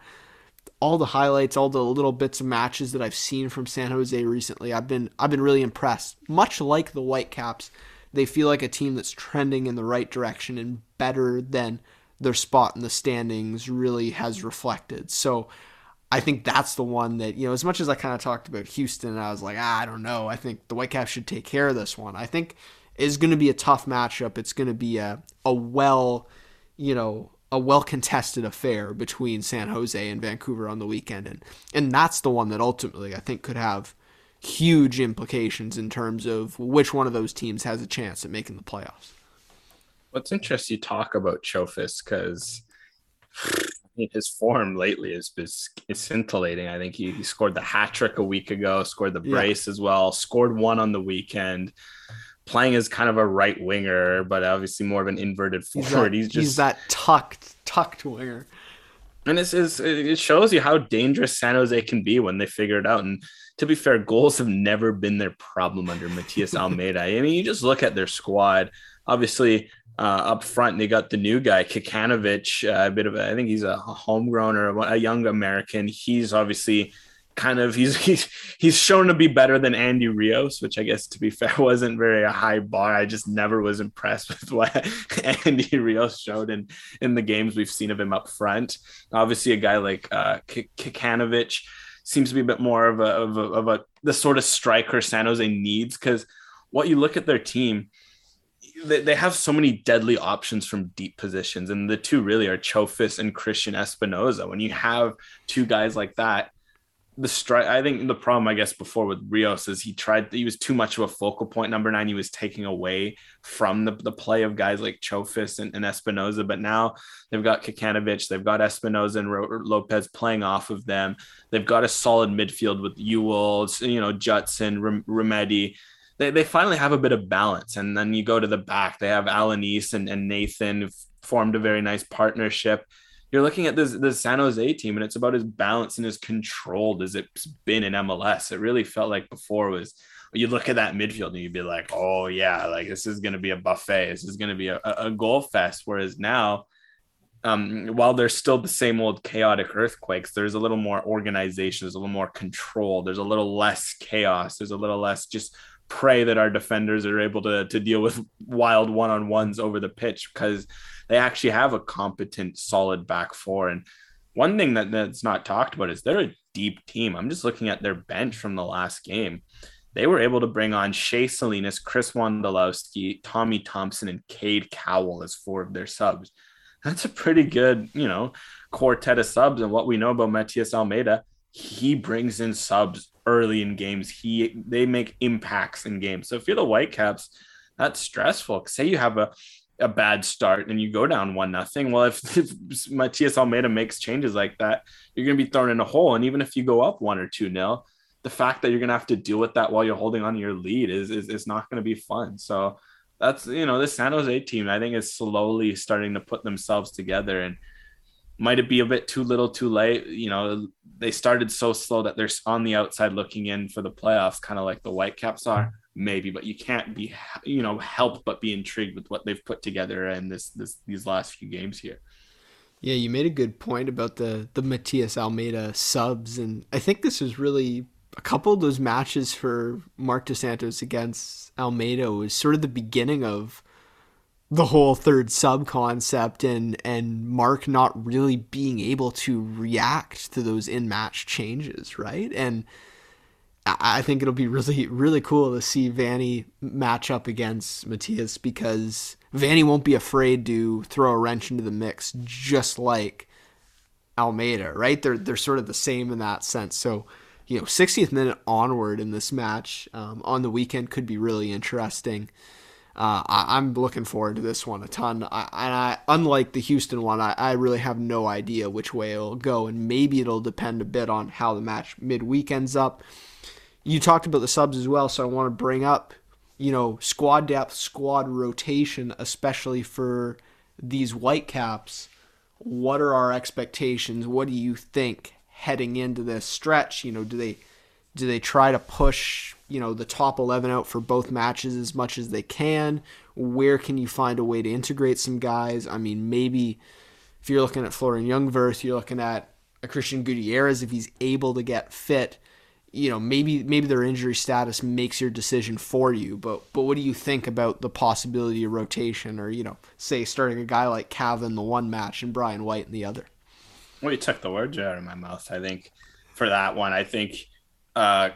all the highlights, all the little bits of matches that I've seen from San Jose recently, I've been I've been really impressed. Much like the Whitecaps, they feel like a team that's trending in the right direction and better than their spot in the standings really has reflected. So I think that's the one that, you know, as much as I kind of talked about Houston, I was like, ah, I don't know. I think the Whitecaps should take care of this one. I think is going to be a tough matchup. It's going to be a, a well, you know, a well contested affair between San Jose and Vancouver on the weekend. And, and that's the one that ultimately I think could have huge implications in terms of which one of those teams has a chance at making the playoffs. What's interesting you talk about Chofis because *sighs* his form lately is, is, is scintillating. I think he, he scored the hat trick a week ago, scored the brace yeah. as well, scored one on the weekend. Playing as kind of a right winger, but obviously more of an inverted forward. He's, that, he's just he's that tucked tucked winger. And it's, it's, it shows you how dangerous San Jose can be when they figure it out. And to be fair, goals have never been their problem under Matias *laughs* Almeyda. I mean, you just look at their squad. Obviously, uh, up front, they got the new guy, Kikanovic, uh, a bit of a, I think he's a homegrown or a young American. He's obviously kind of he's he's he's shown to be better than Andy Rios, which I guess to be fair *laughs* wasn't very a high bar. I just never was impressed *laughs* with what Andy Rios showed in in the games we've seen of him up front. Obviously, a guy like uh, Kikanovic seems to be a bit more of a, of a, of a the sort of striker San Jose needs because what you look at their team, they, they have so many deadly options from deep positions, and the two really are Chofis and Cristian Espinoza. When you have two guys like that, the strike I think the problem I guess before with Rios is he tried he was too much of a focal point. Number nine he was taking away from the, the play of guys like Chofis and, and Espinoza but now they've got Kikanovic they've got Espinoza and Lopez playing off of them. They've got a solid midfield with Yueill you know Judson Remedi they, they finally have a bit of balance and then you go to the back. They have Alanis and, and Nathan formed a very nice partnership you're looking at this this San Jose team, and it's about as balanced and as controlled as it's been in MLS. It really felt like before was you look at that midfield and you'd be like, oh yeah, like this is to be a buffet. This is to be a, a goal fest. Whereas now, um, while there's still the same old chaotic earthquakes, there's a little more organization, there's a little more control, there's a little less chaos, there's a little less just pray that our defenders are able to to deal with wild one on ones over the pitch because they actually have a competent, solid back four. And one thing that, that's not talked about is they're a deep team. I'm just looking at their bench from the last game. They were able to bring on Shea Salinas, Chris Wondolowski, Tommy Thompson, and Cade Cowell as four of their subs. That's a pretty good, you know, quartet of subs. And what we know about Matias Almeyda, he brings in subs early in games. He they make impacts in games. So if you're the Whitecaps, that's stressful. Say you have a a bad start and you go down one nothing. Well, if, *laughs* if Matias Almeyda makes changes like that, you're going to be thrown in a hole. And even if you go up one or two nil, the fact that you're going to have to deal with that while you're holding on to your lead is, is, is not going to be fun. So that's, you know, this San Jose team, I think is slowly starting to put themselves together and might it be a bit too little too late? You know, they started so slow that they're on the outside looking in for the playoffs, kind of like the Whitecaps are maybe, but you can't be, you know, help but be intrigued with what they've put together in this, this these last few games here. Yeah, you made a good point about the the Matias Almeyda subs, and I think this was really a couple of those matches for mark Dos Santos against Almeyda was sort of the beginning of the whole third sub concept and and Mark not really being able to react to those in match changes, right? And I think it'll be really, really cool to see Vanni match up against Matias because Vanni won't be afraid to throw a wrench into the mix, just like Almeyda, right? They're they're sort of the same in that sense. So, you know, 60th minute onward in this match um, on the weekend could be really interesting. Uh, I, am looking forward to this one a ton. I, and I, unlike the Houston one, I, I really have no idea which way it'll go, and maybe it'll depend a bit on how the match midweek ends up you talked about the subs as well, so I want to bring up, you know, squad depth, squad rotation, especially for these Whitecaps. What are our expectations? What do you think heading into this stretch? You know, do they do they try to push, you know, the top 11 out for both matches as much as they can? Where can you find a way to integrate some guys? I mean, maybe if you're looking at Florian Jungwirth, you're looking at a Cristian Gutierrez if he's able to get fit you know maybe maybe their injury status makes your decision for you but but what do you think about the possibility of rotation or you know say starting a guy like Cav in the one match and Brian White in the other well you took the words out of my mouth I think for that one I think uh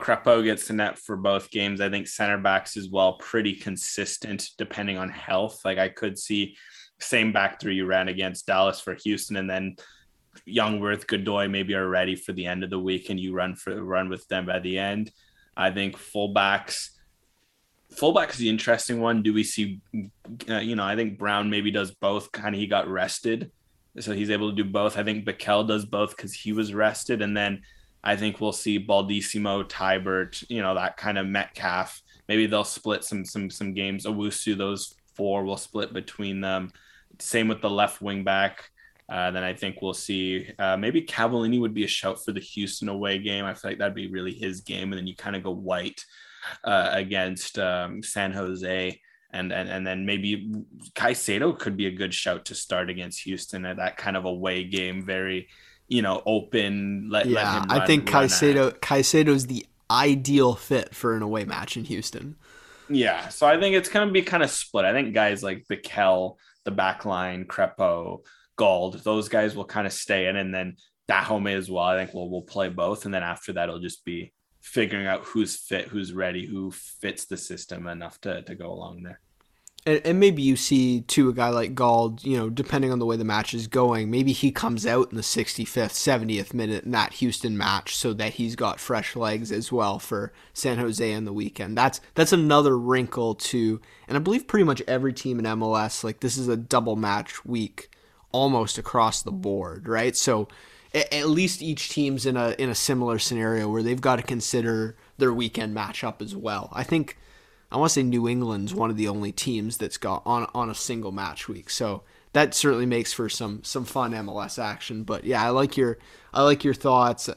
gets the net for both games I think center backs as well pretty consistent depending on health like I could see same back three you ran against Dallas for Houston and then Jungwirth, Godoy maybe are ready for the end of the week, and you run for run with them by the end. I think fullbacks. Fullback is the interesting one. Do we see, uh, you know, I think Brown maybe does both. Kind of, he got rested so he's able to do both. I think Bikel does both because he was rested, and then I think we'll see Baldisimo, Teibert, you know, that kind of Metcalfe. Maybe they'll split some some some games. Owusu, those four will split between them. Same with the left wing back. Uh, then I think we'll see uh, maybe Cavallini would be a shout for the Houston away game. I feel like that'd be really his game, and then you kind of go white uh, against um, San Jose, and and and then maybe Caicedo could be a good shout to start against Houston at that kind of away game, very you know open. Let, yeah, let I think Caicedo Caicedo's the ideal fit for an away match in Houston. Yeah, so I think it's gonna be kind of split. I think guys like Bikel, the back line, Crepeau, Gauld, those guys will kind of stay in, and then Dájome as well. I think we'll we'll play both, and then after that, it'll just be figuring out who's fit, who's ready, who fits the system enough to to go along there. And, and maybe you see too a guy like Gauld, you know, depending on the way the match is going, maybe he comes out in the 65th, 70th minute in that Houston match, so that he's got fresh legs as well for San Jose on the weekend. That's that's another wrinkle to, and I believe pretty much every team in MLS like this is a double match week almost across the board, right? So at least each team's in a in a similar scenario where they've got to consider their weekend matchup as well. I think I want to say New England's one of the only teams that's got on on a single match week. So that certainly makes for some some fun MLS action. But yeah, I like your I like your thoughts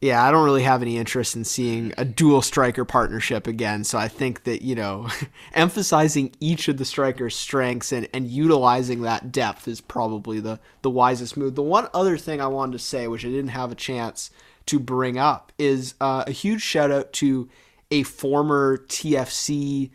yeah, I don't really have any interest in seeing a dual striker partnership again. So I think that, you know, *laughs* emphasizing each of the strikers' strengths and, and utilizing that depth is probably the, the wisest move. The one other thing I wanted to say, which I didn't have a chance to bring up, is uh, a huge shout out to a former TFC,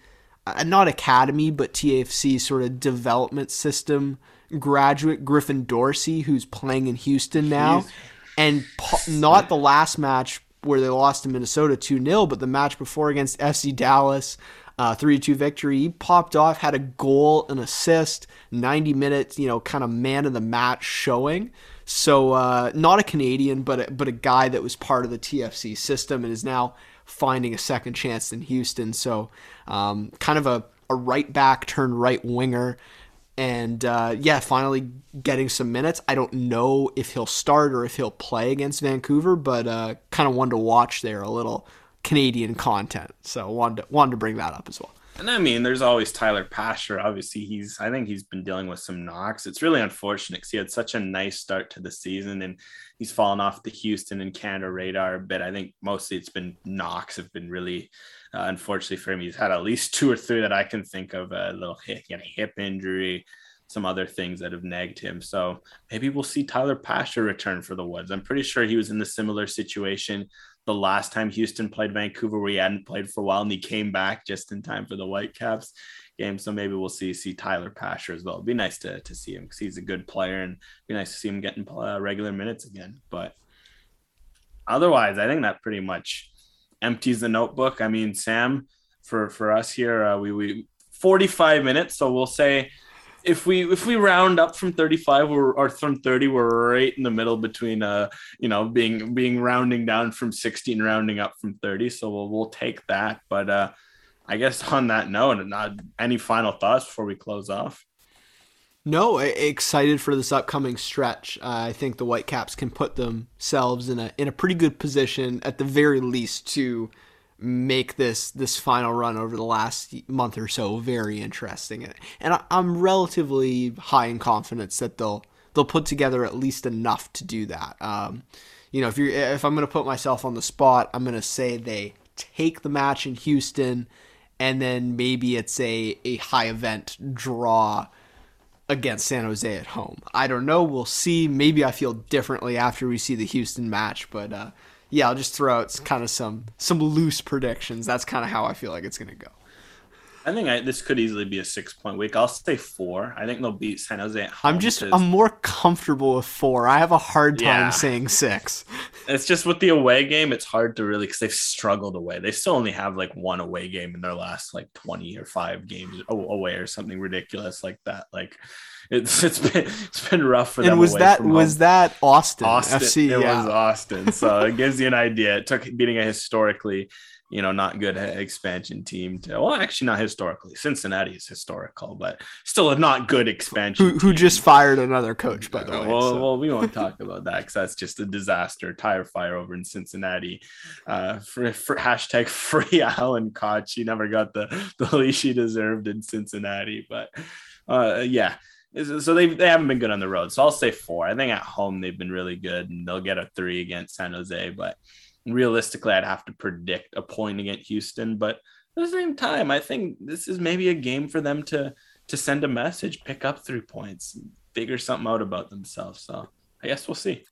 uh, not academy, but TFC sort of development system graduate, Griffin Dorsey, who's playing in Houston now. Jeez and po- not the last match where they lost to Minnesota 2 0, but the match before against FC Dallas. Uh, 3 2 victory. He popped off, had a goal, an assist, 90 minutes, you know, kind of man of the match showing. So, uh, not a Canadian, but a, but a guy that was part of the TFC system and is now finding a second chance in Houston. So, um, kind of a, a right back turned right winger and uh, yeah, finally getting some minutes. I don't know if he'll start or if he'll play against Vancouver, but uh, kind of wanted to watch there a little Canadian content. So wanted to, wanted to bring that up as well. And I mean, there's always Tyler Pasher. Obviously, he's I think he's been dealing with some knocks. It's really unfortunate because he had such a nice start to the season, and he's fallen off the Houston and Canada radar a bit. I think mostly it's been knocks have been really uh, unfortunately for him. He's had at least two or three that I can think of. A little hip, he had a hip injury, some other things that have nagged him. So maybe we'll see Tyler Pasher return for the Woods. I'm pretty sure he was in the similar situation the last time Houston played Vancouver, where he hadn't played for a while, and he came back just in time for the Whitecaps game. So maybe we'll see see Tyler Pasher as well. It'd be nice to to see him because he's a good player, and be nice to see him getting uh, regular minutes again. But otherwise, I think that pretty much empties the notebook. I mean, Sam, for for us here, uh, we we 45 minutes, so we'll say if we if we round up from 35 we're, or from 30 we're right in the middle between uh you know being being rounding down from 16 rounding up from 30 so we'll, we'll take that but uh i guess on that note not any final thoughts before we close off no excited for this upcoming stretch uh, i think the whitecaps can put themselves in a in a pretty good position at the very least to make this this final run over the last month or so very interesting. And I'm relatively high in confidence that they'll they'll put together at least enough to do that. Um, you know, if you if I'm going to put myself on the spot, I'm going to say they take the match in Houston, and then maybe it's a a high event draw against San Jose at home. I don't know. We'll see. Maybe I feel differently after we see the Houston match, but. Uh, yeah, I'll just throw out kind of some some loose predictions. That's kind of how I feel like it's gonna go. I think I, this could easily be a six point week. I'll say four. I think they'll beat San Jose at home. I'm just I'm more comfortable with four. I have a hard time yeah. saying six. It's just with the away game, it's hard to really because they've struggled away. They still only have like one away game in their last like 20 or five games away or something ridiculous like that. Like it's *laughs* it's been it's been rough for them. And was that was that Austin, Austin? FC? it yeah. was Austin, so it gives you an idea. It took beating a historically, you know, not good expansion team to well, actually not historically. Cincinnati is historical, but still a not good expansion. who who just fired another coach by the way. well, so. well, we won't *laughs* talk about that because that's just a disaster. Tire fire over in Cincinnati. Uh, for, for hashtag *laughs* free Alan Koch. He never got the the leash he deserved in Cincinnati. But uh, yeah, so they they haven't been good on the road. So I'll say four. I think at home they've been really good, and they'll get a three against San Jose. But realistically, I'd have to predict a point against Houston. But at the same time, I think this is maybe a game for them to to send a message, pick up three points, figure something out about themselves. So I guess we'll see.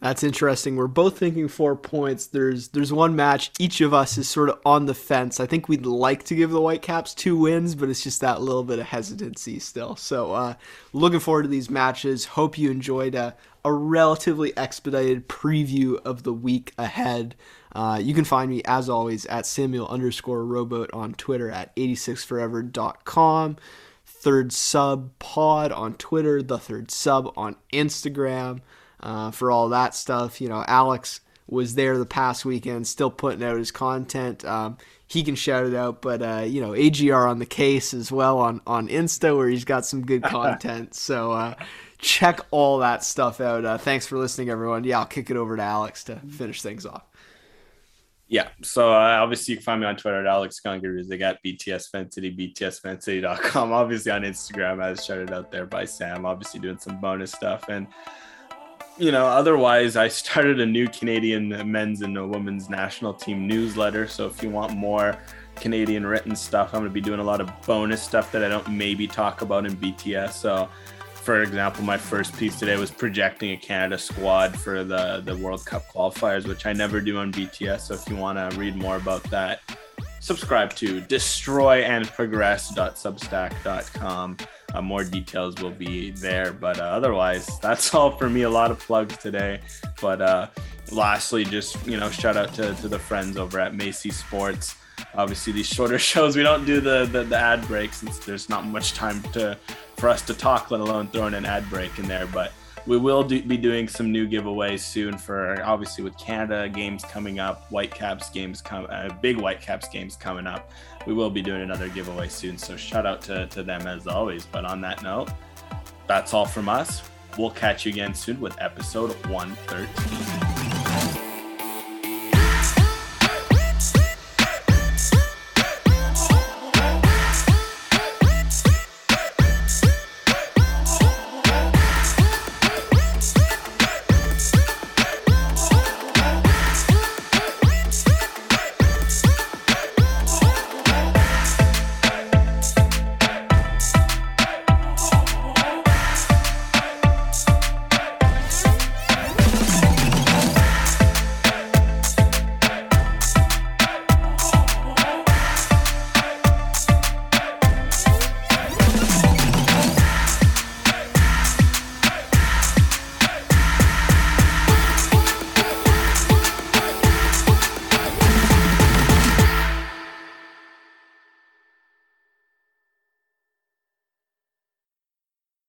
That's interesting. We're both thinking four points. There's there's one match each of us is sort of on the fence. I think we'd like to give the Whitecaps two wins, but it's just that little bit of hesitancy still. So uh, looking forward to these matches. Hope you enjoyed a, a relatively expedited preview of the week ahead. Uh, you can find me as always at Samuel underscore rowboat on Twitter at 86forever.com. Third Sub Pod on Twitter, the Third Sub on Instagram uh, for all that stuff. You know, Alex was there the past weekend, still putting out his content. Um, he can shout it out, but uh, you know, AGR on the case as well on on Insta where he's got some good *laughs* content. so uh, check all that stuff out. Uh, thanks for listening, everyone. Yeah, I'll kick it over to Alex to finish things off. Yeah. So uh, obviously you can find me on Twitter at Alex Gungar. They got BTS Fan City, BTSFanCity.com. Obviously on Instagram, as shouted out there by Sam. Obviously doing some bonus stuff. And, you know, otherwise, I started a new Canadian men's and women's national team newsletter. So if you want more Canadian written stuff, I'm going to be doing a lot of bonus stuff that I don't maybe talk about in BTS. So, for example, my first piece today was projecting a Canada squad for the, the World Cup qualifiers, which I never do on BTS. So if you want to read more about that, subscribe to destroyandprogress.substack.com. Uh, more details will be there. But uh, otherwise, that's *laughs* all for me. A lot of plugs today. But uh, lastly, just, you know, shout out to, to the friends over at Macy Sports obviously these shorter *laughs* shows we don't do the, the the ad break since there's not much time to for us to talk let alone throwing an ad break in there but we will do, be doing some new giveaways soon for obviously with canada games coming up whitecaps games come uh, big whitecaps games coming up. We will be doing another giveaway soon so shout out to, to them as always. But on that note that's all from us. We'll catch you again soon with episode 113